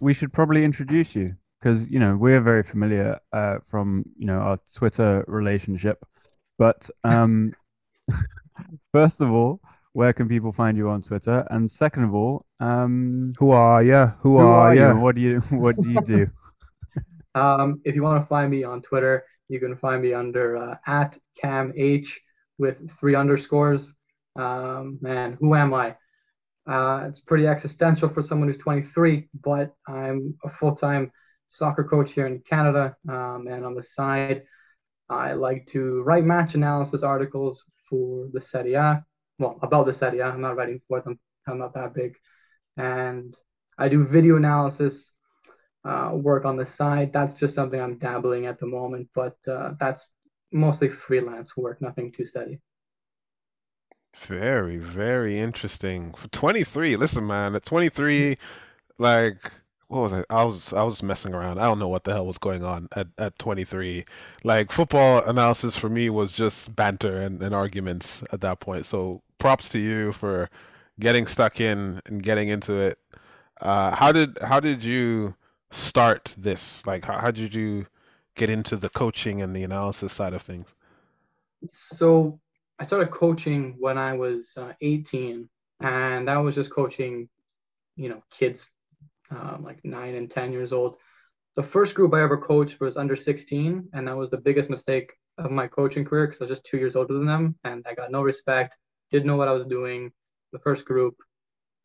we should probably introduce you because you know we're very familiar uh, from you know our Twitter relationship. But um, first of all, where can people find you on Twitter? And second of all, um, Who are you? Who, who are, are you? you? What do you what do you do? Um, if you want to find me on Twitter, you can find me under uh, at camh with three underscores. Um, man, who am I? Uh, it's pretty existential for someone who's 23, but I'm a full-time soccer coach here in Canada. Um, and on the side, I like to write match analysis articles for the Serie A. Well, about the Serie A. I'm not writing for them. I'm not that big. And I do video analysis uh, work on the side. That's just something I'm dabbling at the moment, but uh, that's mostly freelance work, nothing too steady. Very, very interesting. For 23, listen, man, at 23, like, what was it? I was I was messing around. I don't know what the hell was going on at, at 23. Like football analysis for me was just banter and, and arguments at that point. So props to you for getting stuck in and getting into it. Uh, how did how did you start this? Like how, how did you get into the coaching and the analysis side of things? So I started coaching when I was uh, 18, and that was just coaching, you know, kids um, like nine and 10 years old. The first group I ever coached was under 16, and that was the biggest mistake of my coaching career because I was just two years older than them, and I got no respect, didn't know what I was doing. The first group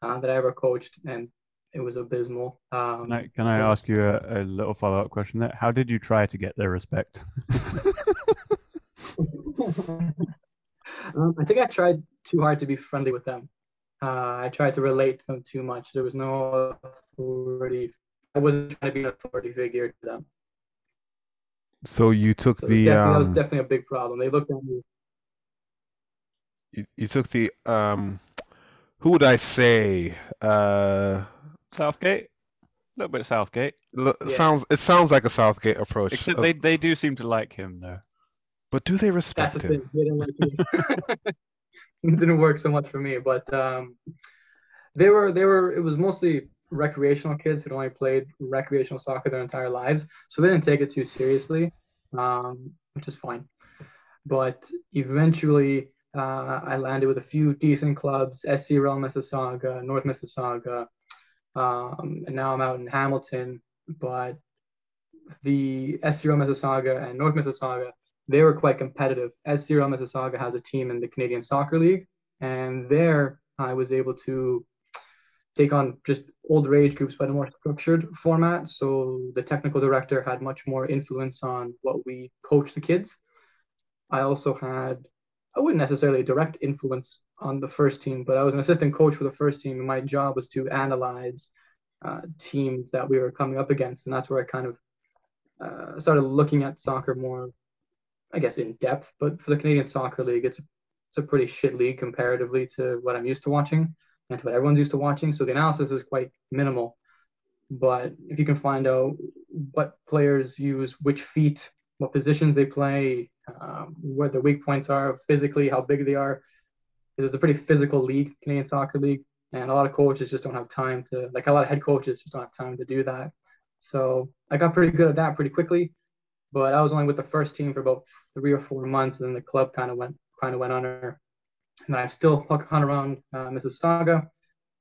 uh, that I ever coached, and it was abysmal. Um, Can I, can I ask you a, a little follow up question there? How did you try to get their respect? um, I think I tried too hard to be friendly with them. Uh, I tried to relate to them too much. There was no authority. I wasn't trying to be an authority figure to them. So you took So the definitely, that was um, definitely a big problem. They looked at me. you, you took the um who would I say? Uh Southgate? A little bit Southgate. lo- Yeah. sounds it sounds like a Southgate approach. Except of- they, they do seem to like him though. But do they That's respect the him? thing. They didn't like me. it didn't work so much for me, but um, they were they were. It was mostly recreational kids who'd only played recreational soccer their entire lives, so they didn't take it too seriously, um, which is fine. But eventually, uh, I landed with a few decent clubs: SC Real Mississauga, North Mississauga, um, and now I'm out in Hamilton. But the SC Real Mississauga and North Mississauga they were quite competitive. Real Mississauga has a team in the Canadian Soccer League, and there I was able to take on just older age groups but a more structured format. So the technical director had much more influence on what we coach the kids. I also had, I wouldn't necessarily direct influence on the first team, but I was an assistant coach for the first team, and my job was to analyze uh, teams that we were coming up against, and that's where I kind of uh, started looking at soccer more I guess in depth, but for the Canadian Soccer League, it's a, it's a pretty shit league comparatively to what I'm used to watching and to what everyone's used to watching. So the analysis is quite minimal. But if you can find out what players use which feet, what positions they play, um, where their weak points are physically, how big they are, because it's a pretty physical league, Canadian Soccer League, and a lot of coaches just don't have time to, like a lot of head coaches just don't have time to do that. So I got pretty good at that pretty quickly but I was only with the first team for about three or four months, and then the club kind of went kind of went under. And I still hung around uh, Mississauga,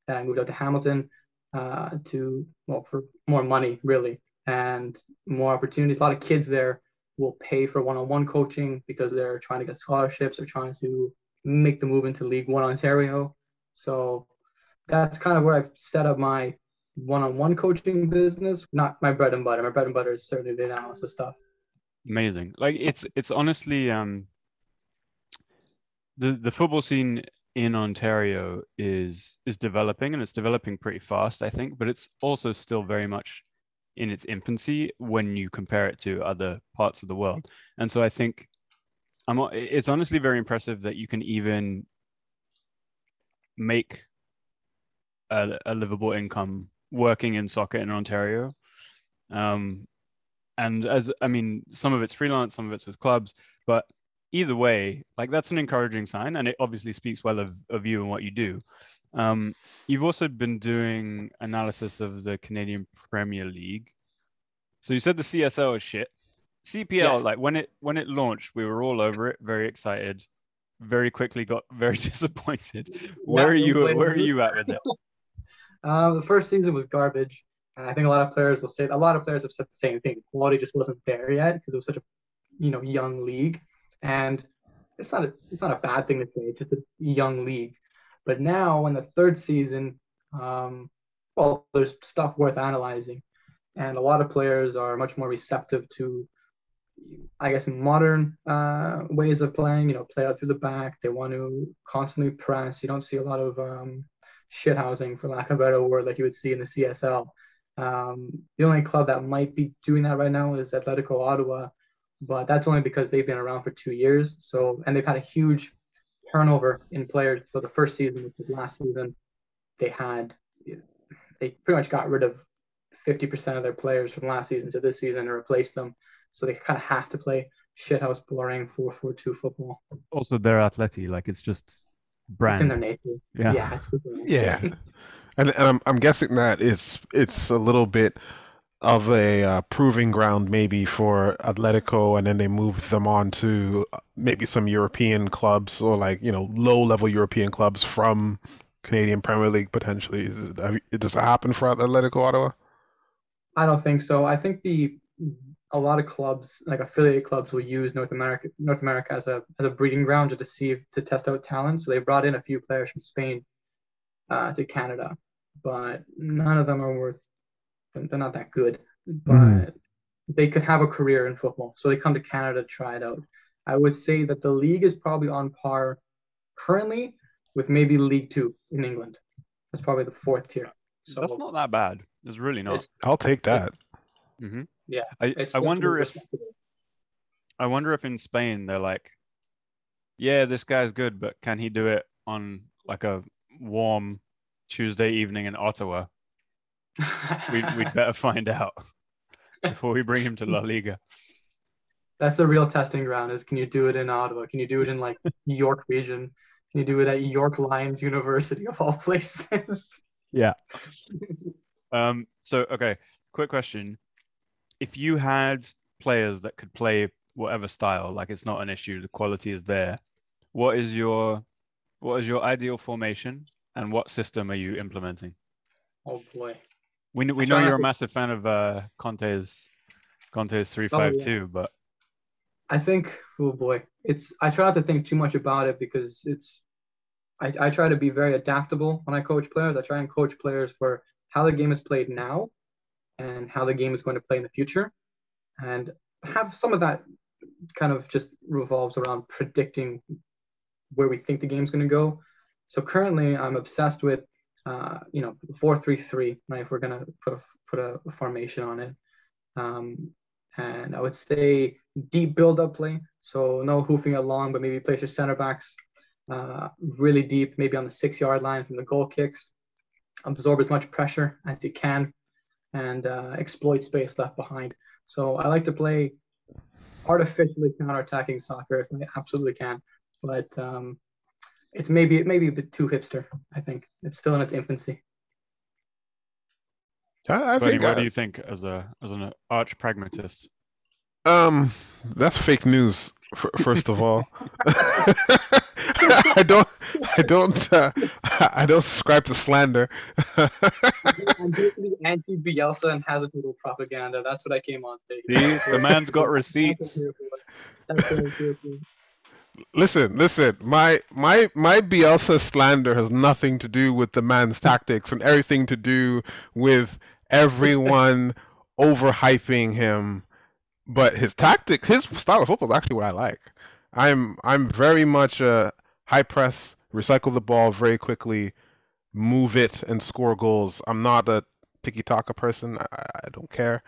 and I moved out to Hamilton uh, to well for more money really and more opportunities. A lot of kids there will pay for one-on-one coaching because they're trying to get scholarships or trying to make the move into League One Ontario. So that's kind of where I've set up my one-on-one coaching business. Not my bread and butter. My bread and butter is certainly the analysis stuff. Amazing. Like it's it's honestly um the the football scene in Ontario is is developing and it's developing pretty fast, I think, but it's also still very much in its infancy when you compare it to other parts of the world. And so I think I'm it's honestly very impressive that you can even make a, a livable income working in soccer in Ontario. Um, and as I mean, some of it's freelance, some of it's with clubs, but either way, like that's an encouraging sign, and it obviously speaks well of, of you and what you do. Um, you've also been doing analysis of the Canadian Premier League. So you said the CSL is shit. CPL, like when it when it launched, we were all over it, very excited. Very quickly got very disappointed. Where are you? Where are you at with it? Uh, the first season was garbage, and I think a lot of players will say a lot of players have said the same thing. Quality just wasn't there yet because it was such a you know young league, and it's not a it's not a bad thing to say. It's just a young league. But now in the third season, um, well, there's stuff worth analyzing, and a lot of players are much more receptive to, I guess, modern uh, ways of playing. You know, play out through the back. They want to constantly press. You don't see a lot of um, shithousing, for lack of a better word, like you would see in the CSL. Um, the only club that might be doing that right now is Atletico Ottawa, but that's only because they've been around for two years. So, and they've had a huge turnover in players. So the first season, which was last season, they had they pretty much got rid of 50% of their players from last season to this season and replaced them. So they kind of have to play shithouse boring 4-4-2 football. Also, they're athletic. Like it's just brand. It's in their brand. nature. Yeah. Yeah, it's in their nature. Yeah, and and I'm I'm guessing that it's it's a little bit of a uh, proving ground maybe for Atletico, and then they move them on to uh, maybe some European clubs or like you know low level European clubs from Canadian Premier League potentially. It- Does that happen for Atletico Ottawa? I don't think so. I think the a lot of clubs, like affiliate clubs, will use North America North America as a as a breeding ground to see to test out talent. So they brought in a few players from Spain uh, to Canada, but none of them are worth. They're not that good, but Mhm. they could have a career in football. So they come to Canada to try it out. I would say that the league is probably on par currently with maybe League Two in England. That's probably the fourth tier. So That's not that bad. It's really not. it's I'll take that. hmm Yeah, I, I wonder if. I wonder if in Spain they're like, yeah, this guy's good, but can he do it on like a warm Tuesday evening in Ottawa? We'd, we'd better find out before we bring him to La Liga. That's the real testing ground is can you do it in Ottawa? Can you do it in like York region? Can you do it at York Lions University of all places? Yeah. Um. So okay, quick question: If you had players that could play whatever style, like it's not an issue, the quality is there. What is your what is your ideal formation, and what system are you implementing? oh boy. We we know you're a massive fan of uh, Conte's Conte's three five two, but I think oh boy. It's I try not to think too much about it because it's I, I try to be very adaptable when I coach players. I try and coach players for how the game is played now and how the game is going to play in the future. And have some of that kind of just revolves around predicting where we think the game's going to go. So currently, I'm obsessed with, uh, you know, four three three. Right, if we're gonna put a put a, formation on it, um, and I would say deep build up play. So no hoofing along, but maybe place your center backs uh, really deep, maybe on the six yard line from the goal kicks. Absorb as much pressure as you can, and uh, exploit space left behind. So I like to play artificially counter-attacking soccer if I absolutely can, but um, it's maybe maybe a bit too hipster. I think it's still in its infancy. I, I Bernie, think what I- do you think as a as an arch pragmatist? Um, that's fake news. First of all, I don't, I don't, uh, I don't subscribe to slander. I'm basically anti Bielsa and has a little propaganda. That's what I came on today. See, the man's got receipts. That's listen, listen. My my my Bielsa slander has nothing to do with the man's tactics and everything to do with everyone overhyping him. But his tactic, his style of football is actually what I like. I'm I'm very much a high press, recycle the ball very quickly, move it and score goals. I'm not a tiki taka person. I, I don't care.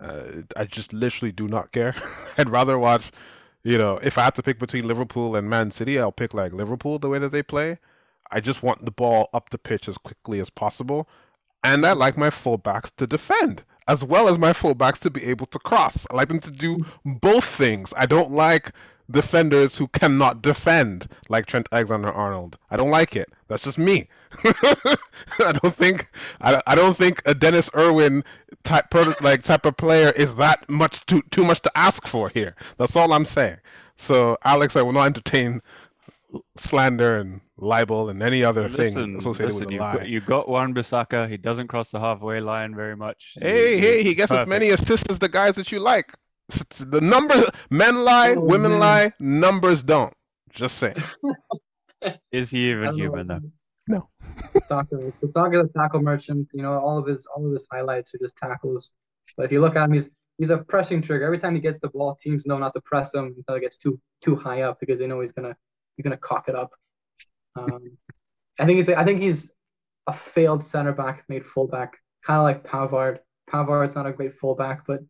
Uh, I just literally do not care. I'd rather watch, you know, if I have to pick between Liverpool and Man City, I'll pick like Liverpool the way that they play. I just want the ball up the pitch as quickly as possible. And I like my fullbacks to defend as well as my fullbacks to be able to cross. I like them to do both things. I don't like defenders who cannot defend like Trent Alexander-Arnold. I don't like it. That's just me. I don't think I, I don't think a Dennis Irwin type like type of player is that much too too much to ask for here. That's all I'm saying. So Alex, I will not entertain slander and libel and any other listen, thing associated listen, with a lie. You got Wan Bissaka. He doesn't cross the halfway line very much. Hey, he, hey, he gets perfect. as many assists as the guys that you like. The numbers, men lie, oh, women man. lie, numbers don't. Just saying. Is he even human though? No. Talking, talking the tackle merchant, you know, all of his all of his highlights are just tackles. But if you look at him, he's he's a pressing trigger. Every time he gets the ball, teams know not to press him until it gets too too high up because they know he's gonna he's gonna cock it up. Um, I think he's I think he's a failed center back made fullback, kind of like Pavard. Pavard's not a great fullback, but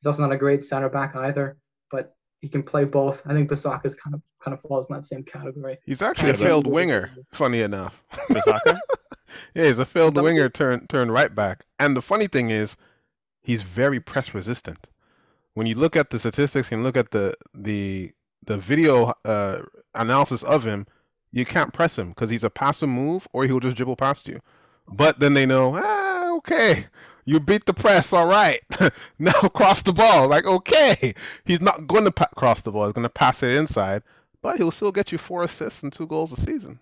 he's also not a great center back either. But he can play both. I think Bissaka's kind of kind of falls in that same category. He's actually a failed winger. Funny enough, Bissaka. yeah, he's a failed winger turned turned right back. And the funny thing is, he's very press resistant. When you look at the statistics and look at the the the video uh, analysis of him, you can't press him because he's a passive move or he'll just dribble past you. But then they know, ah, okay, you beat the press, all right. now cross the ball. Like, okay, he's not going to pa- cross the ball. He's going to pass it inside, but he'll still get you four assists and two goals a season.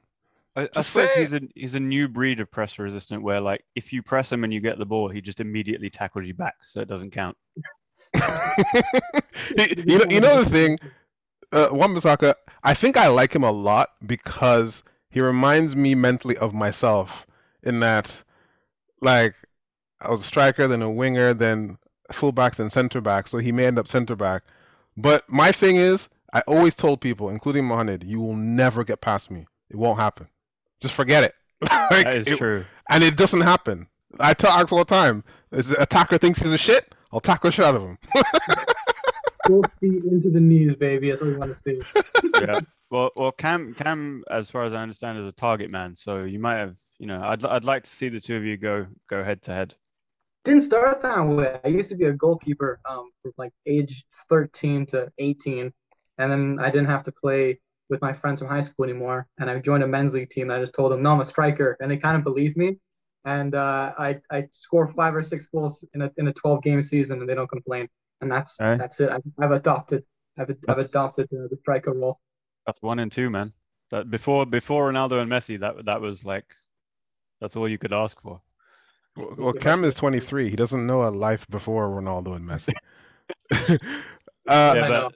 I, I suppose he's a he's a new breed of press resistant where like if you press him and you get the ball, he just immediately tackles you back, so it doesn't count. you, know, you know the thing, uh, Wan-Bissaka, I think I like him a lot because he reminds me mentally of myself in that, like, I was a striker, then a winger, then fullback, then center back. So he may end up center back. But my thing is, I always told people, including Mohamed, you will never get past me. It won't happen. Just forget it. like, that is it, true. And it doesn't happen. I tell Alex all the time, if the attacker thinks he's a shit, I'll tackle the shit out of him. Full feet into the knees, baby. That's what we want to see. yeah. Well, well, Cam, Cam, as far as I understand, is a target man. So you might have, you know, I'd, I'd like to see the two of you go, go head to head. Didn't start that way. I used to be a goalkeeper um, from like age 13 to 18, and then I didn't have to play with my friends from high school anymore. And I joined a men's league team. And I just told them, no, I'm a striker, and they kind of believed me. And uh, I I score five or six goals in a in a 12 game season, and they don't complain and that's right. that's it. I've, I've adopted I've, I've adopted uh, the striker role. That's one and two, man. That before before Ronaldo and Messi, that that was like that's all you could ask for. Well, well Cam is 23. He doesn't know a life before Ronaldo and Messi. uh, yeah, but...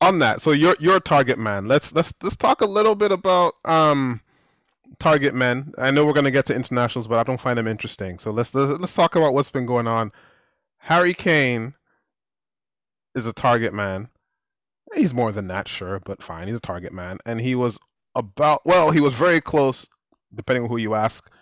On that, so you're you're a target man. Let's let's let's talk a little bit about um target men. I know we're going to get to internationals, but I don't find them interesting. So let's let's talk about what's been going on. Harry Kane is a target man. He's more than that, sure, but fine. He's a target man, and he was about well, he was very close, depending on who you ask, to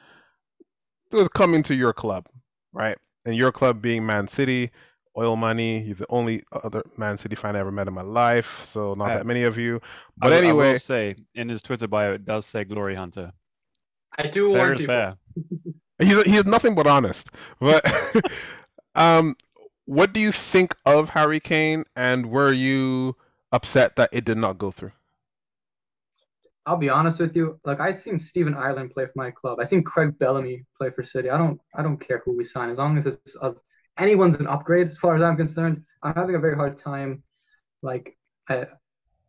coming to your club, right? And your club being Man City, oil money. You're the only other Man City fan I ever met in my life, so not that many of you. But I, anyway, I will say in his Twitter bio, it does say Glory Hunter. I do fair want fair. he's he's nothing but honest, but um, what do you think of Harry Kane, and were you upset that it did not go through? I'll be honest with you. Like I've seen Stephen Ireland play for my club. I've seen Craig Bellamy play for City. I don't I don't care who we sign as long as it's anyone's an upgrade as far as I'm concerned. I'm having a very hard time, like uh,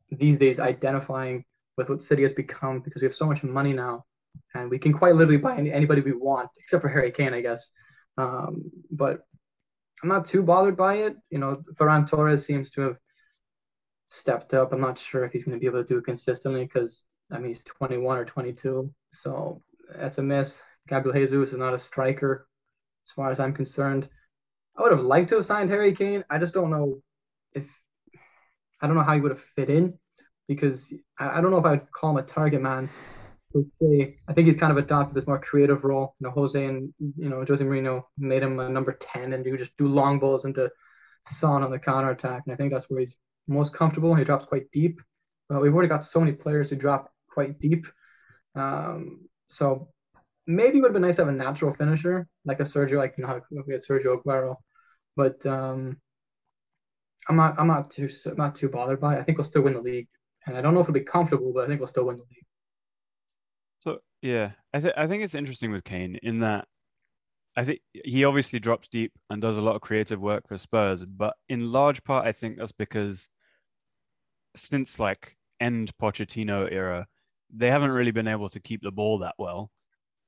these days, identifying with what City has become because we have so much money now, and we can quite literally buy any, anybody we want, except for Harry Kane, I guess. Um, but I'm not too bothered by it. You know, Ferran Torres seems to have stepped up. I'm not sure if he's going to be able to do it consistently because I mean he's 21 or 22, so that's a miss. Gabriel Jesus is not a striker, as far as I'm concerned. I would have liked to have signed Harry Kane. I just don't know if I don't know how he would have fit in because I, I don't know if I'd call him a target man I think he's kind of adopted this more creative role. You know, Jose and you know Jose Mourinho made him a number ten, and you just do long balls into Son on the counter attack, and I think that's where he's most comfortable. He drops quite deep. Well, we've already got so many players who drop quite deep, um, so maybe it would have been nice to have a natural finisher like a Sergio, like you know we had Sergio Aguero, but um, I'm not I'm not too not too bothered by it. I think we'll still win the league, and I don't know if it'll be comfortable, but I think we'll still win the league. So yeah, I think I think it's interesting with Kane in that I think he obviously drops deep and does a lot of creative work for Spurs, but in large part, I think that's because since like end Pochettino era, they haven't really been able to keep the ball that well.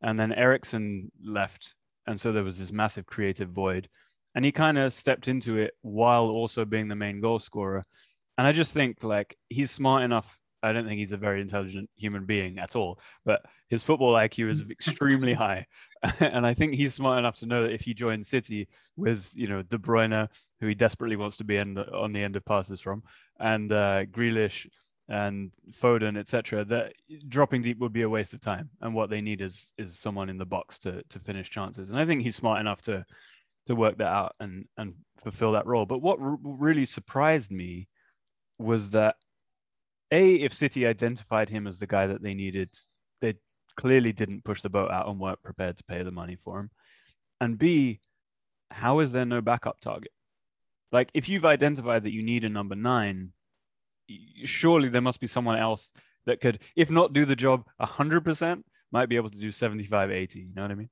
And then Eriksen left, and so there was this massive creative void, and he kind of stepped into it while also being the main goal scorer. And I just think like he's smart enough I don't think he's a very intelligent human being at all, but his football IQ is extremely high, and I think he's smart enough to know that if he joins City with you know De Bruyne, who he desperately wants to be end, on the end of passes from, and uh, Grealish and Foden, etc., that dropping deep would be a waste of time, and what they need is is someone in the box to to finish chances, and I think he's smart enough to to work that out and and fulfill that role. But what r- really surprised me was that a, if City identified him as the guy that they needed, they clearly didn't push the boat out and weren't prepared to pay the money for him. And B, how is there no backup target? Like, if you've identified that you need a number nine, surely there must be someone else that could, if not do the job 100%, might be able to do 75, 80. You know what I mean?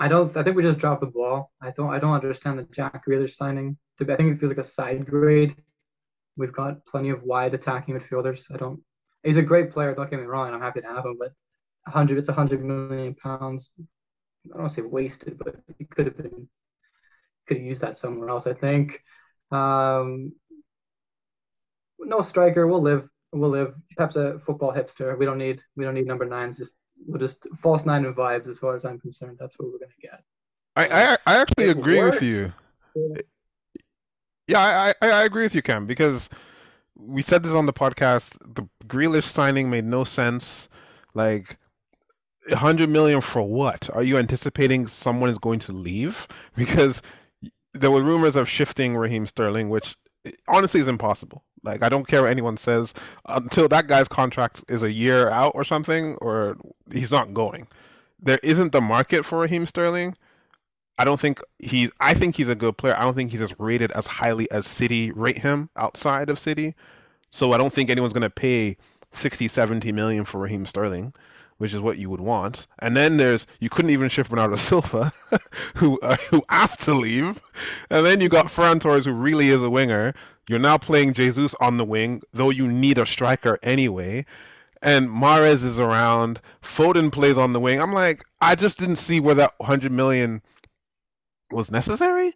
I don't. I think we just dropped the ball. I don't. I don't understand the Jack Grealish signing. To be, I think it feels like a side grade We've got plenty of wide attacking midfielders. I don't. He's a great player. Don't get me wrong. I'm happy to have him, but hundred. It's a hundred million pounds. I don't want to say wasted, but he could have been. Could have used that somewhere else. I think. Um, no striker. We'll live. We'll live. Pep's a football hipster. We don't need. We don't need number nines. Just we'll just false nine and vibes. As far as I'm concerned, that's what we're gonna get. I I, I actually agree with you. Yeah, I, I, I agree with you, Cam, because we said this on the podcast. The Grealish signing made no sense. Like, 100 million for what? Are you anticipating someone is going to leave? Because there were rumors of shifting Raheem Sterling, which honestly is impossible. Like, I don't care what anyone says until that guy's contract is a year out or something, or he's not going. There isn't the market for Raheem Sterling. I don't think he's. I think he's a good player. I don't think he's as rated as highly as City rate him outside of City. So I don't think anyone's going to pay 60, 70 million for Raheem Sterling, which is what you would want. And then there's you couldn't even shift Bernardo Silva, who uh, who asked to leave, and then you got Ferran Torres, who really is a winger. You're now playing Jesus on the wing, though you need a striker anyway. And Mahrez is around. Foden plays on the wing. I'm like, I just didn't see where that 100 million was necessary.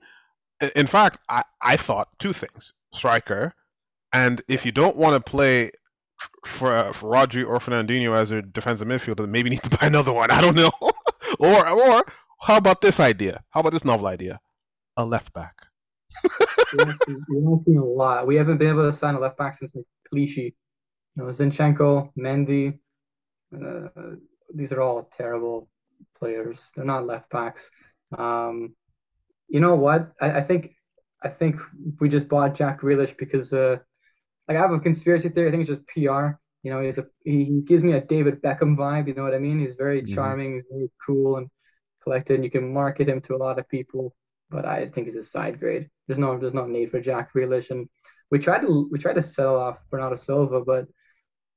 In fact, I, I thought two things: striker, and if you don't want to play for, for Rodri or Fernandinho as a defensive midfielder, maybe need to buy another one. I don't know. or or how about this idea? How about this novel idea? A left back. Seen a lot. We haven't been able to sign a left back since Clichy. You know, Zinchenko, Mendy. Uh, these are all terrible players. They're not left backs. Um, you know what? I, I think I think we just bought Jack Grealish because uh, like I have a conspiracy theory. I think it's just PR. You know, he's a he gives me a David Beckham vibe. You know what I mean? He's very mm-hmm. charming. He's very cool and collected. And you can market him to a lot of people. But I think he's a side grade. There's no there's no need for Jack Grealish. And we tried to we tried to sell off Bernardo Silva, but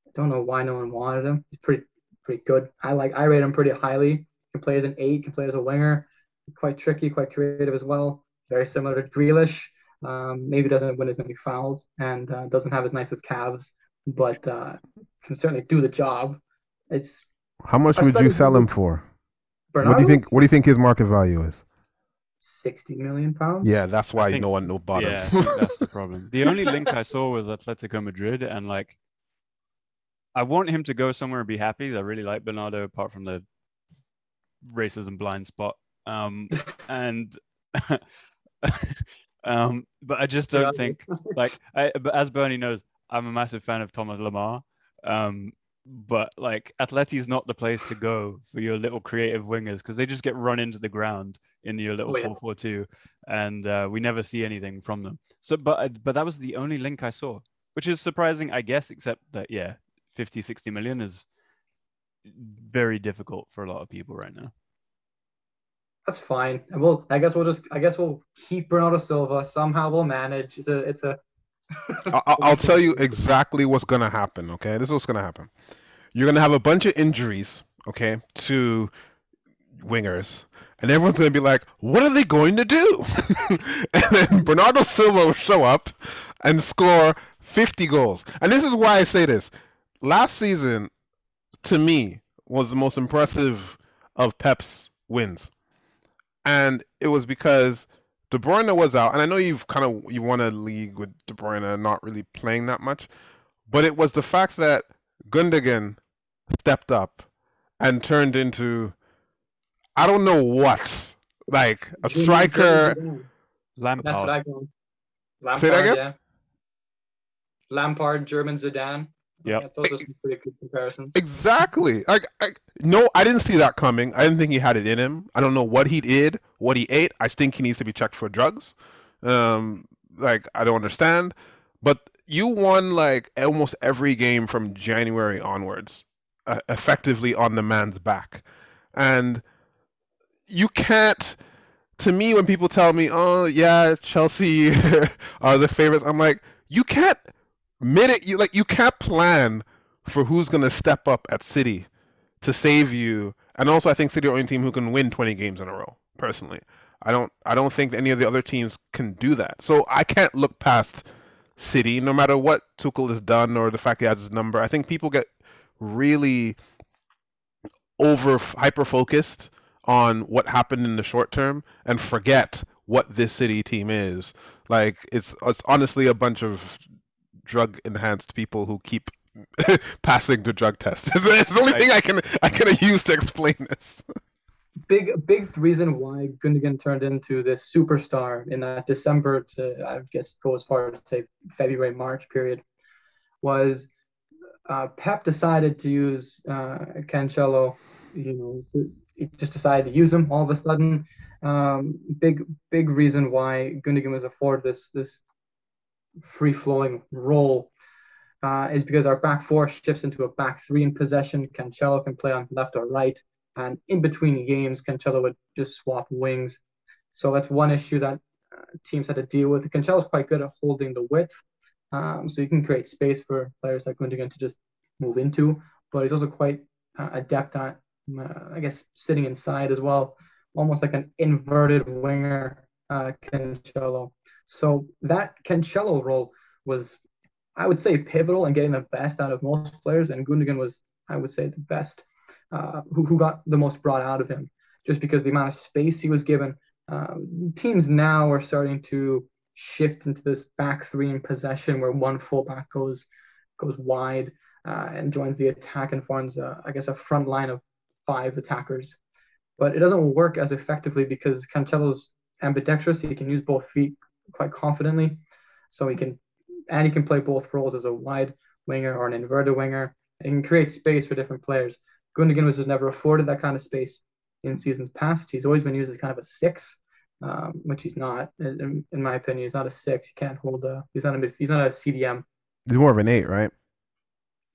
I don't know why no one wanted him. He's pretty pretty good. I like I rate him pretty highly. He can play as an eight. Can play as a winger quite tricky, quite creative as well. Very similar to Grealish. Um, maybe doesn't win as many fouls and uh, doesn't have as nice of calves, but uh, can certainly do the job. It's how much would you sell him for? Bernardo? What do you think? What do you think his market value is? Sixty million pounds. Yeah, that's why think, no one no bought yeah, that's the problem. The only link I saw was Atletico Madrid, and like, I want him to go somewhere and be happy. I really like Bernardo, apart from the racism blind spot. Um, and um, but I just don't think like I, but as Bernie knows, I'm a massive fan of Thomas Lemar. Um, but like Atleti's not the place to go for your little creative wingers because they just get run into the ground in your little oh, 4-4-2 and uh, we never see anything from them so but but that was the only link i saw which is surprising i guess except that yeah 50 60 million is very difficult for a lot of people right now That's fine. Well, I guess we'll just I guess we'll keep Bernardo Silva. Somehow we'll manage. It's a it's a I'll, I'll tell you exactly what's gonna happen. Okay, this is what's gonna happen. You're gonna have a bunch of injuries. Okay, to wingers, and everyone's gonna be like, "What are they going to do?" and then Bernardo Silva will show up and score 50 goals. And this is why I say this: last season, to me, was the most impressive of Pep's wins, and it was because De Bruyne was out, and I know you've kind of you won a league with De Bruyne not really playing that much, but it was the fact that Gundogan stepped up and turned into I don't know what, like a striker. Lampard. That's what I call him. Lampard, Say that again? yeah. Lampard, German Zidane. Yep. Yeah, those are some pretty good comparisons. Exactly. Like, I, no, I didn't see that coming. I didn't think he had it in him. I don't know what he did, what he ate. I think he needs to be checked for drugs. Um, like, I don't understand. But you won like almost every game from January onwards, uh, effectively on the man's back, and you can't. To me, when people tell me, "Oh, yeah, Chelsea are the favorites," I'm like, you can't minute you like you can't plan for who's going to step up at City to save you. And also, I think City are the only team who can win 20 games in a row. Personally, I don't. I don't think any of the other teams can do that. So I can't look past City, no matter what Tuchel has done or the fact he has his number. I think people get really over hyper focused on what happened in the short term and forget what this City team is. Like it's it's honestly a bunch of drug enhanced people who keep passing the drug test. It's, the only thing I can I can use to explain this. Big big reason why Gundogan turned into this superstar in that December to I guess go as far as say February March period was uh, Pep decided to use uh, Cancelo. You know, just decided to use him all of a sudden. Um, big big reason why Gundogan was afforded this this free flowing role uh, is because our back four shifts into a back three in possession. Cancelo can play on left or right, and in between games, Cancelo would just swap wings. So that's one issue that uh, teams had to deal with. Cancelo is quite good at holding the width, um, so you can create space for players like Gundogan to just move into. But he's also quite uh, adept at, I guess, sitting inside as well, almost like an inverted winger, uh, Cancelo. So that Cancelo role was, I would say, pivotal in getting the best out of most players, and Gundogan was, I would say, the best, uh, who, who got the most brought out of him, just because the amount of space he was given. Uh, teams now are starting to shift into this back three in possession, where one fullback goes goes wide uh, and joins the attack and forms, uh, I guess, a front line of five attackers. But it doesn't work as effectively because Cancelo's ambidextrous. He can use both feet quite confidently. So he can, and he can play both roles as a wide winger or an inverted winger. He can create space for different players. Gundogan was just never afforded that kind of space in seasons past. He's always been used as kind of a six, um, which he's not, in, in, my opinion. He's not a six. He can't hold a. He's not a. He's not a CDM. He's more of an eight, right?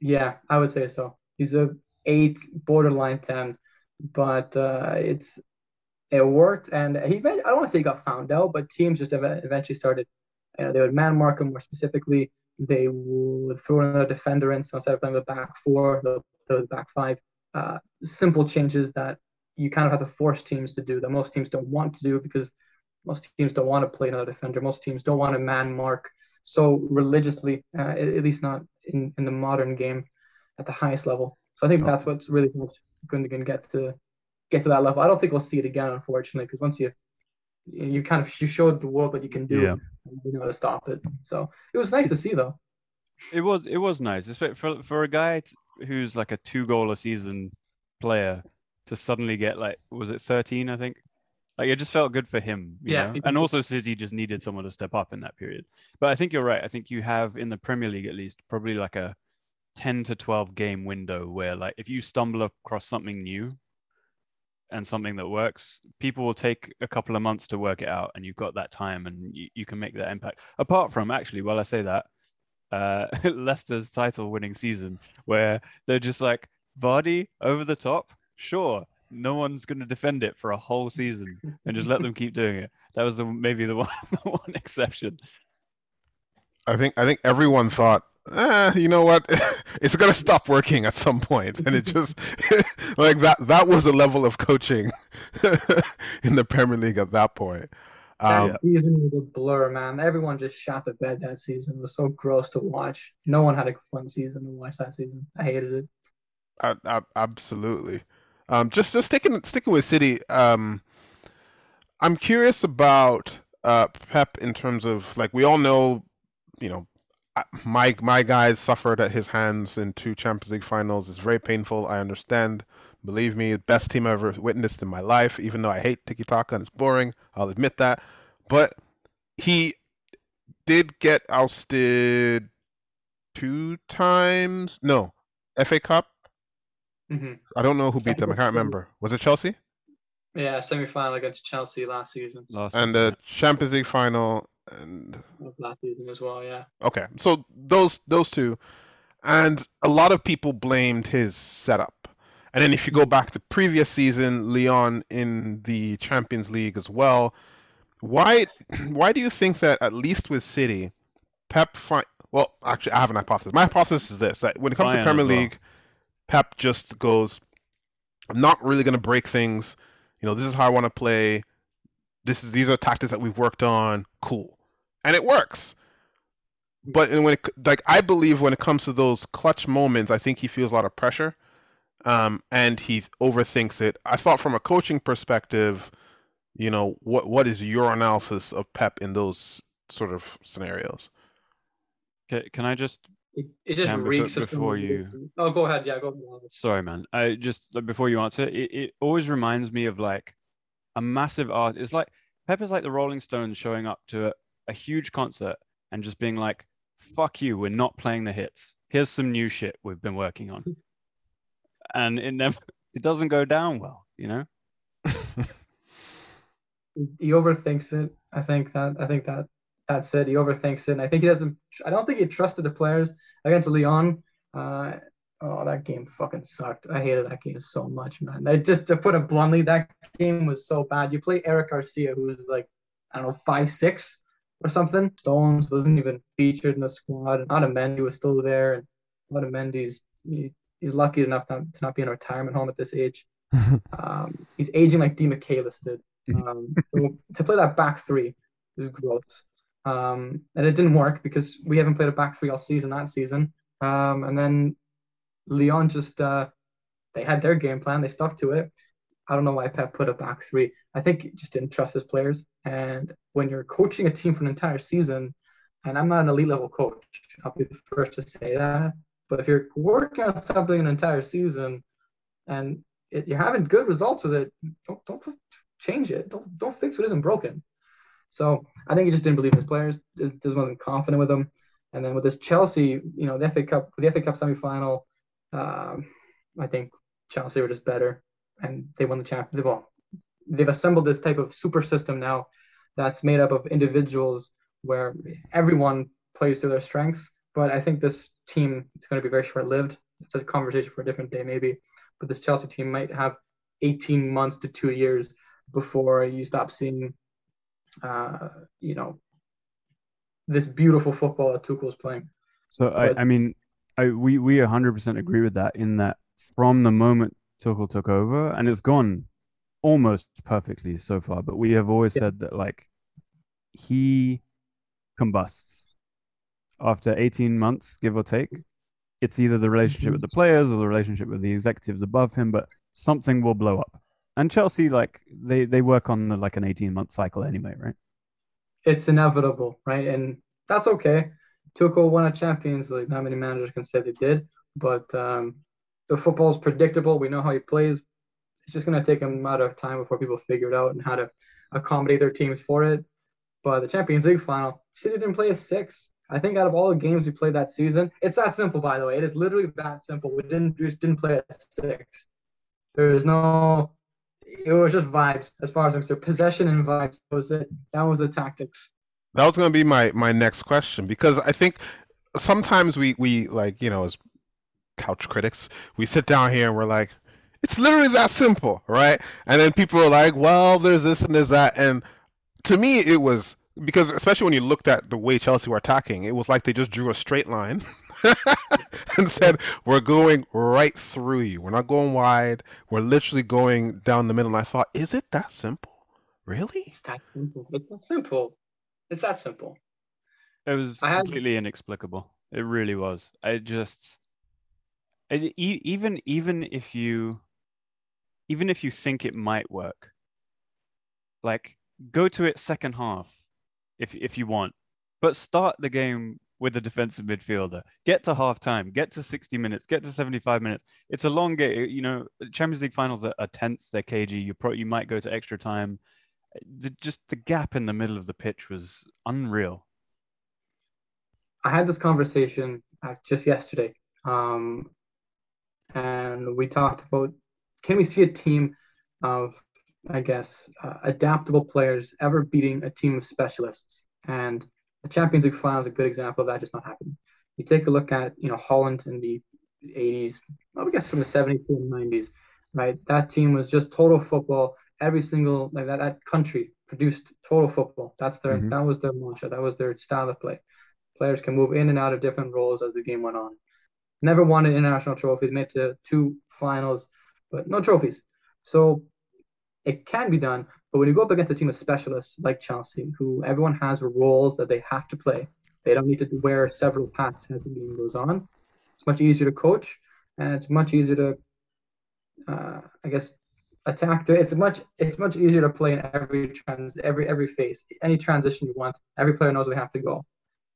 Yeah, I would say so. He's a eight, borderline ten, but uh, it's it worked, and he. I don't want to say he got found out, but teams just eventually started. You know, they would man mark him more specifically. They would throw another defender in, so instead of playing the back four, they'll the back five. Uh, simple changes that you kind of have to force teams to do that most teams don't want to do because most teams don't want to play another defender. Most teams don't want to man mark so religiously, uh, at least not in, in the modern game at the highest level. So I think oh. that's what's really helped Gundogan get to get to that level. I don't think we'll see it again, unfortunately, because once you you kind of you showed the world what you can do, Yeah. you know how to stop it. So it was nice to see, though. It was it was nice, especially for for a guy who's like a two goal a season player to suddenly get like was it 13 I think. Like it just felt good for him, you Yeah, know? And also City just needed someone to step up in that period. But I think you're right. I think you have in the Premier League at least probably like a 10 to 12 game window where like if you stumble across something new and something that works, people will take a couple of months to work it out and you've got that time and you, you can make that impact. Apart from actually, while I say that, uh, Leicester's title winning season where they're just like Vardy over the top, sure. no one's going to defend it for a whole season and just let them keep doing it. That was the maybe the one the one exception. I think I think everyone thought, eh, you know what, it's gonna stop working at some point, and it just like that. That was the level of coaching in the Premier League at that point. Um, that season was a blur, man. Everyone just shot the bed that season. It was so gross to watch. No one had a fun season to watch that season. I hated it. I, I, absolutely. Um, just just sticking sticking with City. Um, I'm curious about uh, Pep in terms of like we all know, you know, my my guys suffered at his hands in two Champions League finals. It's very painful. I understand. Believe me, best team I've ever witnessed in my life. Even though I hate tiki taka and it's boring, I'll admit that. But he did get ousted two times. No, FA Cup Mm-hmm. I don't know who beat them. I can't remember. Was it Chelsea? Yeah, semi-final against Chelsea last season. Last and the Champions League final and last season as well. Yeah. Okay, so those those two, and a lot of people blamed his setup. And then if you go mm-hmm. back to previous season, Lyon in the Champions League as well. Why why do you think that at least with City, Pep fi- well actually I have an hypothesis. My hypothesis is this that when it comes Bayern to Premier League. Pep just goes, I'm not really going to break things. You know, this is how I want to play. This is these are tactics that we've worked on. Cool, and it works. But when it, like I believe when it comes to those clutch moments, I think he feels a lot of pressure, um, and he overthinks it. I thought from a coaching perspective, you know, what what is your analysis of Pep in those sort of scenarios? Okay, can I just it, it just Cam, reeks before, before you. Oh, go ahead. Yeah, go. ahead. Sorry, man. I just like, before you answer, it, it always reminds me of like a massive art. It's like Pepper's like the Rolling Stones showing up to a, a huge concert and just being like, "Fuck you, we're not playing the hits. Here's some new shit we've been working on," and it never, it doesn't go down well, you know. he overthinks it. I think that I think that that's it. He overthinks it. And I think he doesn't. I don't think he trusted the players against Lyon. Uh, oh, that game fucking sucked. I hated that game so much, man. I just to put it bluntly, that game was so bad. You play Eric Garcia, who's like I don't know five six or something. Stones wasn't even featured in the squad. And Otamendi was still there, and Otamendi's he, he's lucky enough not, to not be in a retirement home at this age. um, he's aging like D. Demichelis did. Um, to play that back three is gross. Um, and it didn't work because we haven't played a back three all season that season. Um, and then Lyon just uh, they had their game plan, they stuck to it. I don't know why Pep put a back three. I think he just didn't trust his players. And when you're coaching a team for an entire season, and I'm not an elite level coach, I'll be the first to say that. But if you're working on something an entire season and it, you're having good results with it, don't don't change it. Don't don't fix what isn't broken. So I think he just didn't believe his players, just, just wasn't confident with them. And then with this Chelsea, you know, the FA Cup, the FA Cup semifinal, um, I think Chelsea were just better, and they won the champion. Well, they've assembled this type of super system now that's made up of individuals where everyone plays to their strengths. But I think this team is going to be very short lived. It's a conversation for a different day, maybe. But this Chelsea team might have 18 months to two years before you stop seeing uh, you know, this beautiful football that Tuchel's playing. So but, I, I mean, I we we 100% agree with that. In that, from the moment Tuchel took over, and it's gone almost perfectly so far, but we have always yeah. said that like he combusts after 18 months, give or take. It's either the relationship with the players or the relationship with the executives above him, but something will blow up and Chelsea, like they they work on the, like an eighteen month cycle anyway, right? It's inevitable, right? And that's okay. Tuchel won a Champions League. Not many managers can say they did, but um, the football is predictable. We know how he plays. It's just going to take a matter of time before people figure it out and how to accommodate their teams for it. But the Champions League final, City didn't play a six. I think out of all the games we played that season, it's that simple. By the way, it is literally that simple. We didn't just didn't play a six. There was no it was just vibes as far as I'm concerned. Possession and vibes was it. That was the tactics. That was going to be my my next question because I think sometimes we we like you know as couch critics we sit down here and we're like It's literally that simple, right? And then people are like, well, there's this and there's that. And to me, it was because, especially when you looked at the way Chelsea were attacking, it was like they just drew a straight line and said, we're going right through you. We're not going wide. We're literally going down the middle. And I thought, is it that simple? Really? It's that simple. It's that simple. It's that simple. It was I had- completely inexplicable. It really was. I just, it, even even if you, even if you think it might work, like go to it second half, if if you want, but start the game with a defensive midfielder. Get to half time. Get to sixty minutes. Get to seventy-five minutes. It's a long game. You know, Champions League finals are, are tense. They're cagey. You pro you might go to extra time. The, just the gap in the middle of the pitch was unreal. I had this conversation uh, just yesterday, um, and we talked about can we see a team of, I guess, uh, adaptable players ever beating a team of specialists? And the Champions League final is a good example of that just not happening. You take a look at you know Holland in the 80s, well, I guess from the 70s to the 90s, right? That team was just total football. Every single like that, that country produced total football. That's their Mhm. that was their mantra. That was their style of play. Players can move in and out of different roles as the game went on. Never won an international trophy. Made to two finals, but no trophies. So it can be done. But when you go up against a team of specialists like Chelsea, who everyone has roles that they have to play, they don't need to wear several hats as the game goes on. It's much easier to coach, and it's much easier to, uh, I guess, attack. To, it's much it's much easier to play in every trans every every phase, any transition you want. Every player knows where they have to go.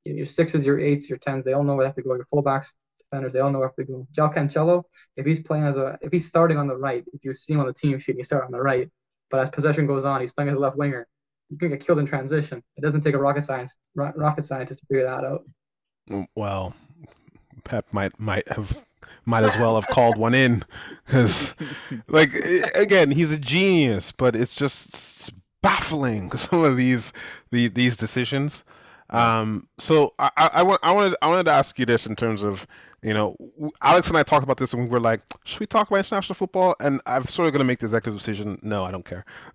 Your sixes, your eights, your tens, they all know where they have to go. Your fullbacks, defenders, they all know where they to go. João Cancelo, if he's playing as a if he's starting on the right, if you see him on the team sheet, he start on the right. But as possession goes on, he's playing as a left winger. You can get killed in transition. It doesn't take a rocket science ro- rocket scientist to figure that out. Mm, Well, Pep might might have might as well have called one in because, like, again, he's a genius, but it's just baffling some of these the, these decisions. Um, so I, I, I want I wanted I wanted to ask you this in terms of you know Alex and I talked about this and we were like, should we talk about international football? And I'm sort of going to make the executive decision. No, I don't care.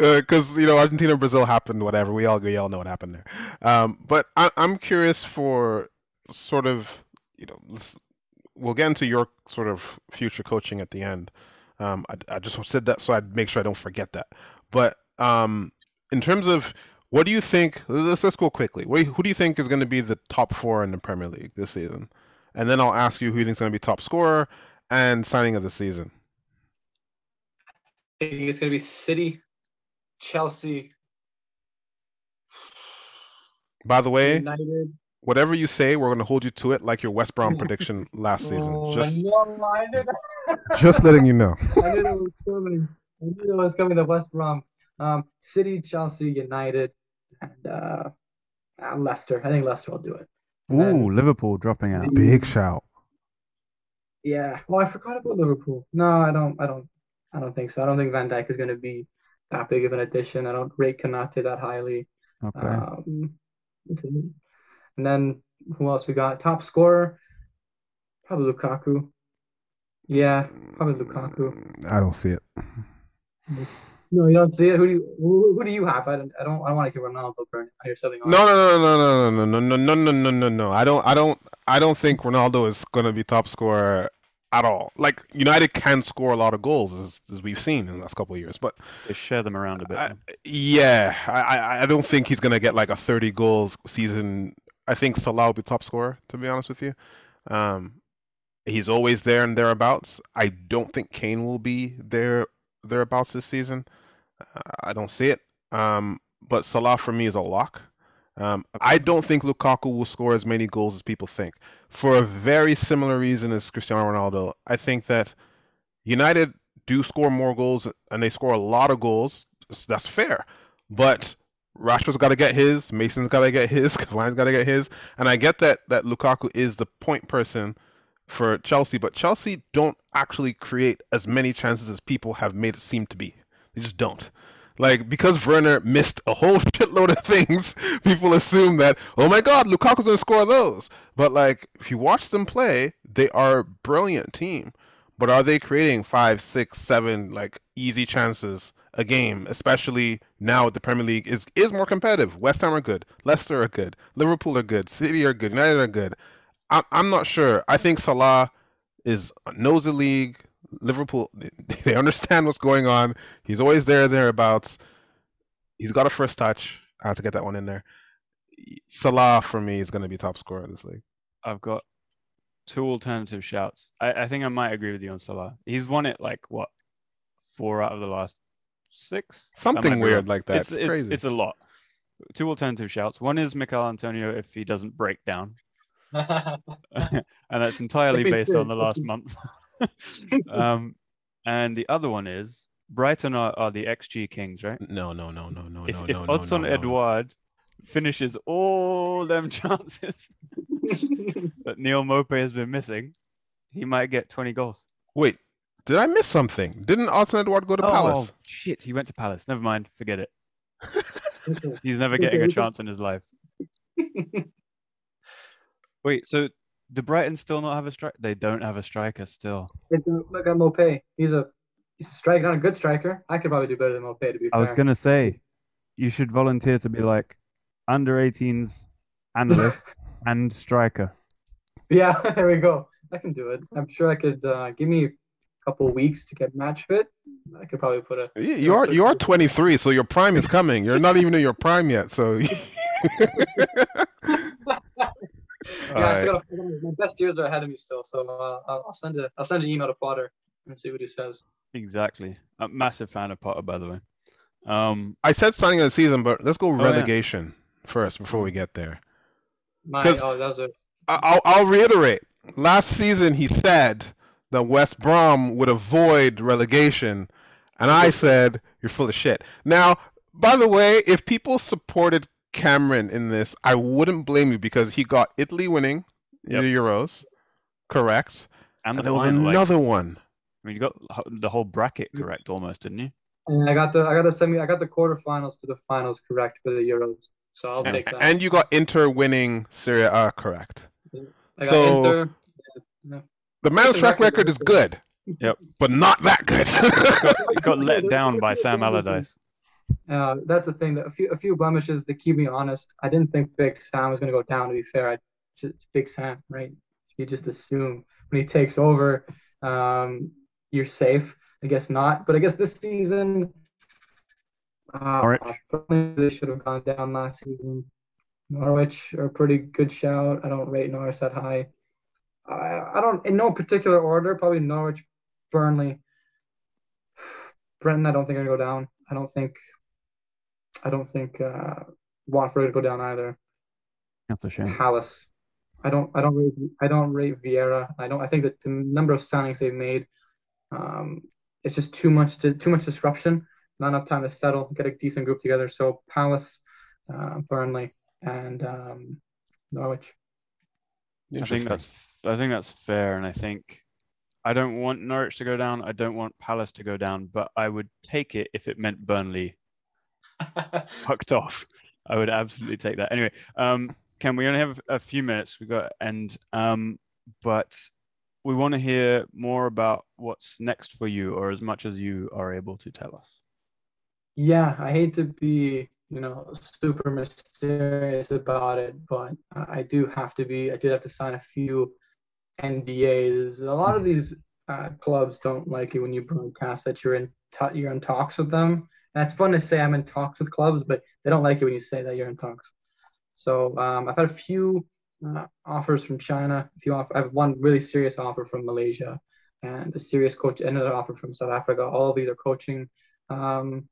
because you know Argentina Brazil happened whatever we all we all know what happened there um, but I, I'm curious for sort of you know we'll get into your sort of future coaching at the end um, I, I just said that so I'd make sure I don't forget that but um, in terms of what do you think let's, let's go quickly what who do you think is going to be the top four in the Premier League this season and then I'll ask you who you think is going to be top scorer and signing of the season I think it's gonna be City, Chelsea, by the way United. whatever you say, we're going to hold you to it, like your West Brom prediction last season. Oh, Just, I know, I knew that. just letting you know. I knew it was coming. I knew it was coming. The West Brom, um, City, Chelsea, United, and uh, uh, Leicester. I think Leicester will do it. And then- Ooh, Liverpool dropping out. Big shout. yeah. Well, I forgot about Liverpool. No, I don't. I don't. I don't think so. I don't think Van Dijk is going to be that big of an addition. I don't rate Konaté that highly. Okay. Um, and then who else we got? Top scorer, probably Lukaku. Yeah, probably Lukaku. I don't see it. No, you don't see it. Who do you who, who do you have? I don't I don't I don't want to hear Ronaldo burn. I hear something. No, no, no, no, no, no, no, no, no, no, no, no, no. I don't, I don't, I don't think Ronaldo is going to be top scorer at all. Like United can score a lot of goals, as, as we've seen in the last couple of years, but They share them around a bit. I, yeah, I, I, I don't think he's going to get like a 30 goals season. I think Salah will be top scorer, to be honest with you. Um, he's always there and thereabouts. I don't think Kane will be there thereabouts this season. I don't see it. Um, but Salah for me is a lock. Um, I don't think Lukaku will score as many goals as people think. For a very similar reason as Cristiano Ronaldo, I think that United do score more goals and they score a lot of goals. That's fair. But Rashford's got to get his, Mason's got to get his, Cavani's got to get his, and I get that that Lukaku is the point person for Chelsea, but Chelsea don't actually create as many chances as people have made it seem to be. They just don't. Like because Werner missed a whole shitload of things, people assume that oh my god, Lukaku's gonna score those. But like if you watch them play, They are a brilliant team, but are they creating five, six, seven like easy chances a game? Especially now the Premier League is is more competitive. West Ham are good, Leicester are good, Liverpool are good, City are good, United are good. I'm I'm not sure. I think Salah is uh, knows the league. Liverpool they understand what's going on. He's always there thereabouts. He's got a first touch. I have to get that one in there. Salah for me is going to be top scorer of this league. I've got two alternative shouts. I, I think I might agree with you on Salah. He's won it like what four out of the last six. Something weird like that. It's, it's, it's, crazy. it's a lot. Two alternative shouts. One is Michail Antonio if he doesn't break down, and that's entirely based on the last month. um, and the other one is Brighton are, are the XG kings, right? no, no, no, no, no, If, no, if no, no, Odsonne no, no. Edouard finishes all them chances that Neal Maupay has been missing, he might get 20 goals. Wait, did I miss something? Didn't Odsonne Edouard go to oh, Palace? shit, he went to Palace. Never mind, forget it. He's never getting a chance in his life. Wait, so do Brighton still not have a strike? They don't have a striker still. Look at Maupay. He's a he's a striker, not a good striker. I could probably do better than Maupay to be fair. I was gonna say, you should volunteer to be like under 18s analyst and striker. Yeah, there we go. I can do it. I'm sure I could uh, give me a couple weeks to get match fit. I could probably put a You you are you are 23, so your prime is coming. You're not even in your prime yet, so Yeah, I still gotta, my best years are ahead of me still, so uh, I'll I'll send a I'll send an email to Potter and see what he says. Exactly. A massive fan of Potter, by the way. Um, I said signing of the season, but let's go yeah. relegation first before we get there. My 'Cause- oh, that was a I- I'll, I'll reiterate. Last season, he said that West Brom would avoid relegation, and I said you're full of shit. Now, by the way, if people supported Cameron in this, I wouldn't blame you because he got Italy winning Yep. the Euros, correct? and, And the there was final, like- another one. I mean, you got the whole bracket mm. correct almost, didn't you? and I got the I got the semi I got the quarterfinals to the finals correct for the Euros, so I'll take that. And you got Inter winning Serie A correct. I got so- Inter. The man's track record record is good, Yep. but not that good. Got, got let down by Sam Allardyce. Uh, that's the thing. That a few a few blemishes that keep me honest. I didn't think Big Sam was going to go down. To be fair, I just it's Big Sam, right? You just assume when he takes over, um, you're safe. I guess not, but I guess this season, uh, Norwich. they should have gone down last season. Norwich are a pretty good shout. I don't rate Norwich that high. I, I don't in no particular order. Probably Norwich, Burnley, Brentford. I don't think are gonna go down. I don't think. I don't think uh, Watford would go down either. That's a shame. Palace. I don't. I don't rate. I don't rate Vieira. I don't. I think that the number of signings they've made, um, it's just too much. To, too much disruption. Not enough time to settle. Get a decent group together. So Palace, uh, Burnley, and um, Norwich. I think that's I think that's fair, and I think I don't want Norwich to go down. I don't want Palace to go down, but I would take it if it meant Burnley fucked off. I would absolutely take that. Anyway, um, Ken, we only have a few minutes. We've got to end, um, but we want to hear more about what's next for you, or as much as you are able to tell us. Yeah, I hate to be, you know, super mysterious about it, but I do have to be. I did have to sign a few NDAs. A lot of these uh, clubs don't like it when you broadcast that you're in t- you're in talks with them. And it's fun to say I'm in talks with clubs, but they don't like it when you say that you're in talks. So um, I've had a few uh, offers from China. A few off- I have one really serious offer from Malaysia, and a serious coach, another offer from South Africa. All of these are coaching um,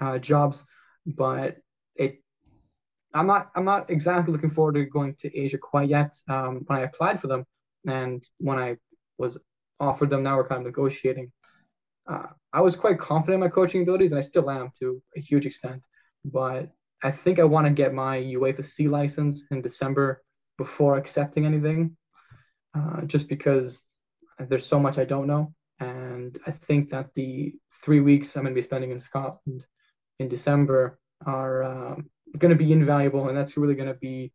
uh, jobs, but it. I'm not. I'm not exactly looking forward to going to Asia quite yet. Um, when I applied for them, and when I was offered them, now we're kind of negotiating. Uh, I was quite confident in my coaching abilities, and I still am to a huge extent. But I think I want to get my UEFA C license in December before accepting anything, uh, just because there's so much I don't know, and I think that the three weeks I'm going to be spending in Scotland in December are um, going to be invaluable, and that's really going to be,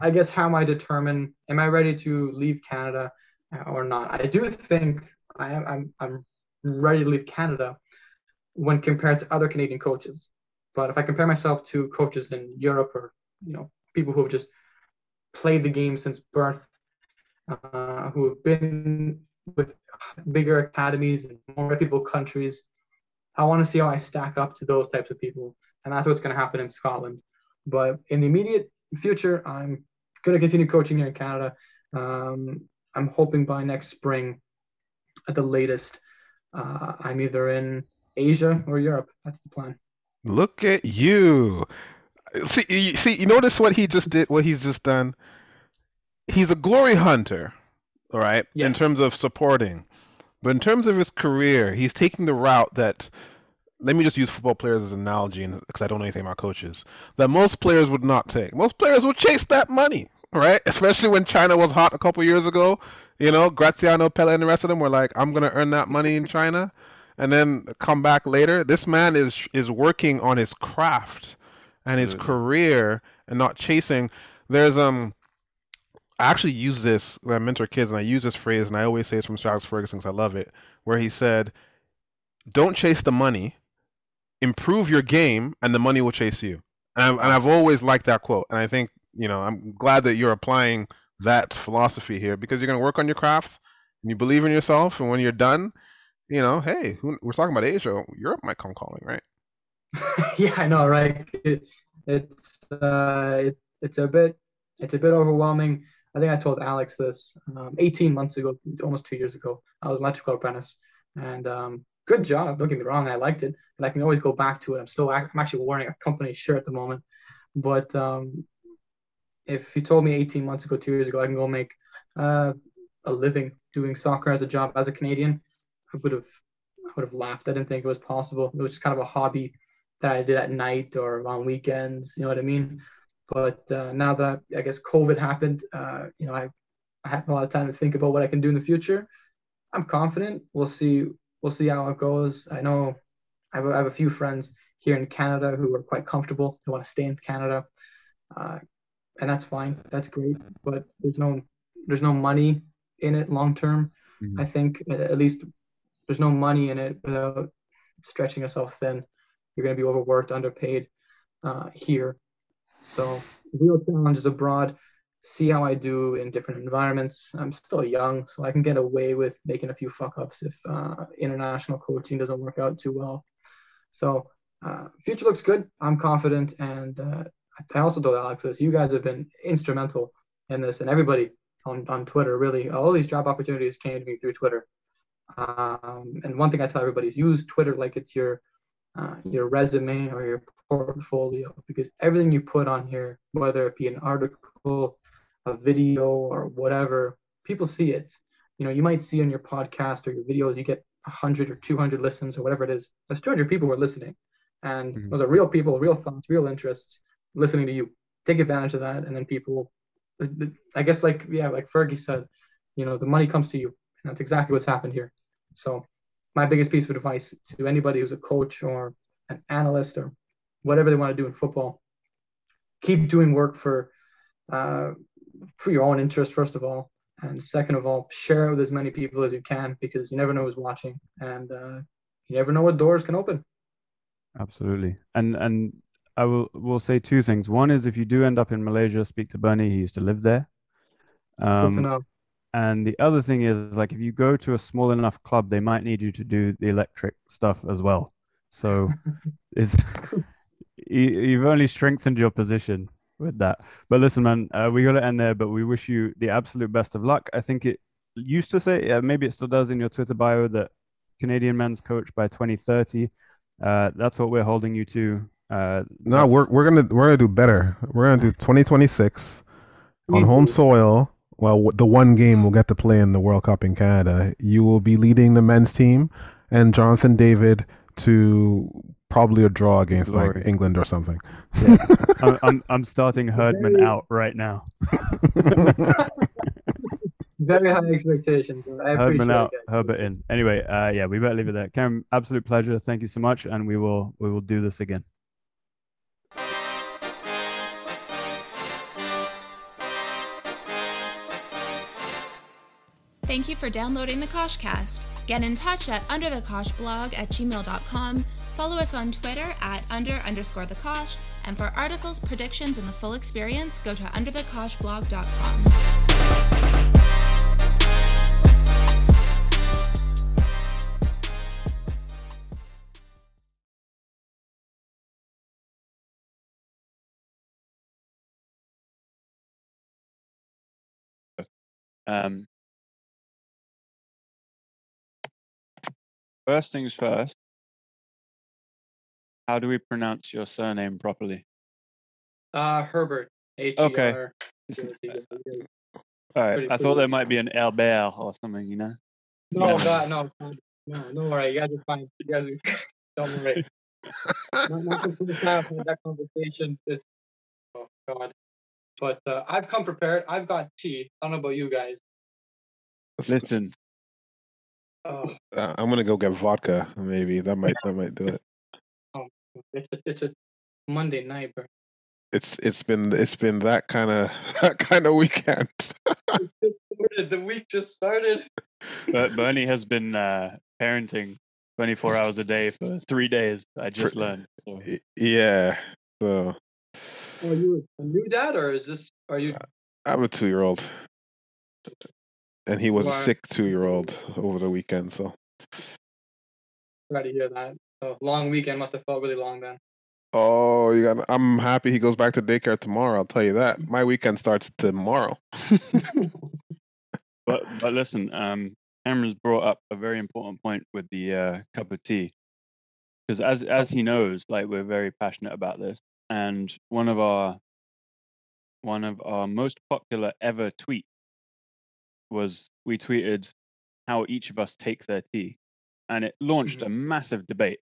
I guess, how am I determine am I ready to leave Canada uh, or not. I do think I am I'm, I'm ready to leave Canada when compared to other Canadian coaches. But if I compare myself to coaches in Europe or you know people who have just played the game since birth, uh, who have been with bigger academies and more reputable countries, I want to see how I stack up to those types of people, and that's what's going to happen in Scotland. But in the immediate future, I'm going to continue coaching here in Canada. Um, I'm hoping by next spring, at the latest, uh, I'm either in Asia or Europe. That's the plan. Look at you. See, you, see, you notice what he just did, what he's just done. He's a glory hunter, all right, Yes. in terms of supporting. But in terms of his career, he's taking the route that, let me just use football players as an analogy because I don't know anything about coaches, that most players would not take. Most players would chase that money, right? Especially when China was hot a couple years ago. You know, Graziano, Pellè, and the rest of them were like, I'm going to earn that money in China and then come back later. This man is is working on his craft and his Absolutely. career and not chasing. There's um I actually use this I mentor kids and I use this phrase and I always say it's from Alex Ferguson because I love it, where he said, Don't chase the money, improve your game and the money will chase you. And I've, and I've always liked that quote. And I think, you know, I'm glad that you're applying that philosophy here because you're going to work on your craft and you believe in yourself. And when you're done, you know, hey, who, we're talking about Asia. Europe might come calling, right? yeah, I know, right? It, it's uh, it, it's a bit it's a bit overwhelming. I think I told Alex this um, 18 months ago, almost two years ago. I was an electrical apprentice, and um, good job. Don't get me wrong, I liked it, and I can always go back to it. I'm still I'm actually wearing a company shirt at the moment, but um, if you told me 18 months ago, two years ago, I can go make uh, a living doing soccer as a job as a Canadian, I would have I would have laughed. I didn't think it was possible. It was just kind of a hobby that I did at night or on weekends. You know what I mean? But uh, now that I guess COVID happened, uh, you know, I, I have a lot of time to think about what I can do in the future. I'm confident. We'll see. We'll see how it goes. I know I have, a, I have a few friends here in Canada who are quite comfortable. who want to stay in Canada, uh, and that's fine. That's great. But there's no there's no money in it long term. Mhm. I think at at least there's no money in it without stretching yourself thin. You're going to be overworked, underpaid uh, here. So real challenges abroad. See how I do in different environments. I'm still young, so I can get away with making a few fuck ups if uh, international coaching doesn't work out too well. So uh, future looks good. I'm confident, and uh, I also told Alex this. You guys have been instrumental in this, and everybody on, on Twitter really. All these job opportunities came to me through Twitter. Um, and one thing I tell everybody is use Twitter like it's your uh, your resume or your portfolio because everything you put on here, whether it be an article, a video, or whatever, people see it. You know, you might see on your podcast or your videos, you get 100 or 200 listens or whatever it is. That's 200 people who are listening. And Mhm. those are real people, real thoughts, real interests listening to you. Take advantage of that. And then people, I guess, like, yeah, like Fergie said, you know, the money comes to you. And that's exactly what's happened here. So, my biggest piece of advice to anybody who's a coach or an analyst or whatever they want to do in football, keep doing work for uh, for your own interest first of all, and second of all, share it with as many people as you can because you never know who's watching, and uh, you never know what doors can open. Absolutely. And and I will will say two things. One is if you do end up in Malaysia, speak to Bernie. He used to live there. Good to Um, know. and the other thing is like if you go to a small enough club, they might need you to do the electric stuff as well. So it's you, you've only strengthened your position with that. But listen, man, uh, we got to end there. But we wish you the absolute best of luck. I think it used to say, uh, maybe it still does in your Twitter bio that Canadian men's coach by 2030. Uh, that's what we're holding you to. Uh, No, we're we're gonna we're gonna do better. We're gonna do 2026 on home soil. Well, the one game we'll get to play in the World Cup in Canada, you will be leading the men's team, and Jonathan David to probably a draw against like England or something. I'm, I'm I'm starting Herdman out right now. Very high expectations. I Herdman out, guys. Herbert in. Anyway, uh, yeah, we better leave it there. Cam, absolute pleasure. Thank you so much, and we will we will do this again. Thank you for downloading the Koshcast. Get in touch at underthekoshblog at gmail.com. Follow us on Twitter at under underscore the Kosh. And for articles, predictions, and the full experience, go to underthekoshblog.com. Um, first things first. How do we pronounce your surname properly? Uh, Herbert. H E Okay. R. It's- Yeah, All right, Pretty I thought cool. there might be an Albert or something, you know. No, Yeah. God, no, God, no, no worry. You guys are fine. You guys are, don't worry. Not, not the first time I've had that conversation. It's, oh God. But uh, I've come prepared. I've got tea. I don't know about you guys. Listen, Oh, Uh, I'm gonna go get vodka. Maybe that might that might do it. It's a, it's a Monday night, bro. It's it's been it's been that kind of that kind of weekend. The week just started. But Bernie has been uh, parenting 24 hours a day for three days. I just For- learned. So. Yeah. So Are you a new dad, or is this? Are you? I have a two year old, and he was a sick two year old over the weekend. So Glad to hear that. So long weekend must have felt really long then. oh, you got. I'm happy he goes back to daycare tomorrow. I'll tell you that. My weekend starts tomorrow. But but listen, um, Cameron's brought up a very important point with the uh, cup of tea, because as as he knows, like we're very passionate about this, and one of our one of our most popular ever tweet was we tweeted how each of us take their tea, and it launched a massive debate.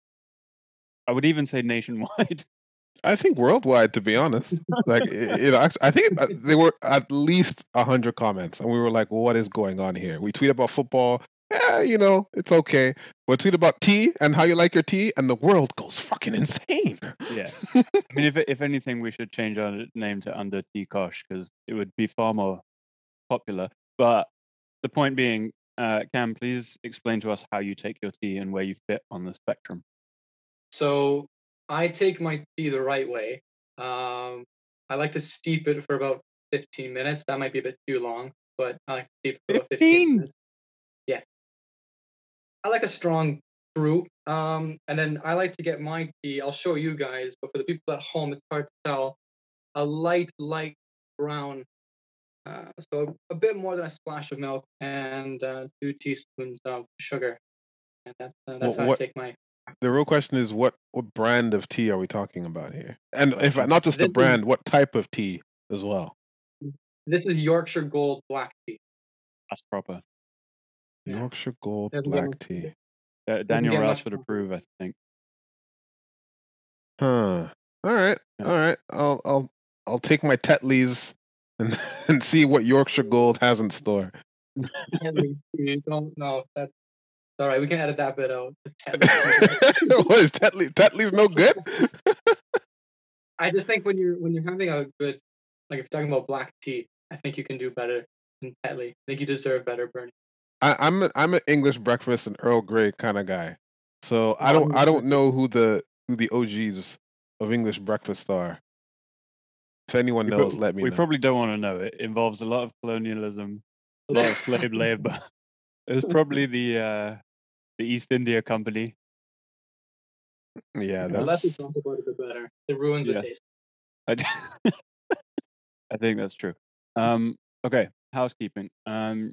I would even say nationwide. I think worldwide, to be honest. Like you know, I think uh, there were at least a hundred comments, and we were like, "What is going on here?" We tweet about football. Yeah, you know, it's okay. We tweet about tea and how you like your tea, and the world goes fucking insane. Yeah. I mean, if if anything, we should change our name to Under Tea Kosh because it would be far more popular. But the point being, uh, Cam, please explain to us how you take your tea and where you fit on the spectrum. So I take my tea the right way. Um, I like to steep it for about 15 minutes. That might be a bit too long, but I like to steep it for about 15 15? minutes. Yeah. I like a strong brew. Um, and then I like to get my tea. I'll show you guys, but for the people at home, it's hard to tell. A light, light brown. Uh, so a bit more than a splash of milk and uh, two teaspoons of sugar. And that's, uh, that's how what- I take my The real question is, what what brand of tea are we talking about here? And if not just the This is- brand, what type of tea as well? This is Yorkshire Gold black tea. That's proper. Yeah. Yorkshire Gold Doesn't Black much- Tea. Uh, Daniel get much Rashford more. approve, I think. Huh. All right. Yeah. All right. I'll I'll I'll take my Tetleys and and see what Yorkshire Gold has in store. Tetley don't know. That's all right. We can edit that bit out. The Tetley tea. what is Tetley? Tetley's no good. I just think when you're when you're having a good like if you're talking about black tea, I think you can do better than Tetley. I think you deserve better, Bernie. I, I'm a, I'm an English breakfast and Earl Grey kind of guy, so I don't I'm don't know who the who the OGs of English breakfast are. If anyone We, pro- knows, let me know. we know. probably don't want to know. It involves a lot of colonialism, a lot of slave labor. It was probably the uh, the East India Company. yeah, that's... The less we talk about it, the better. It ruins the Yes. taste. I, d- I think that's true. Um, okay, housekeeping. Um,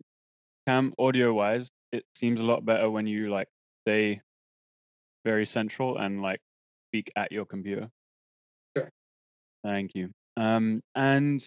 Cam, audio wise, it seems a lot better when you like stay very central and like speak at your computer. Sure. Thank you. Um, and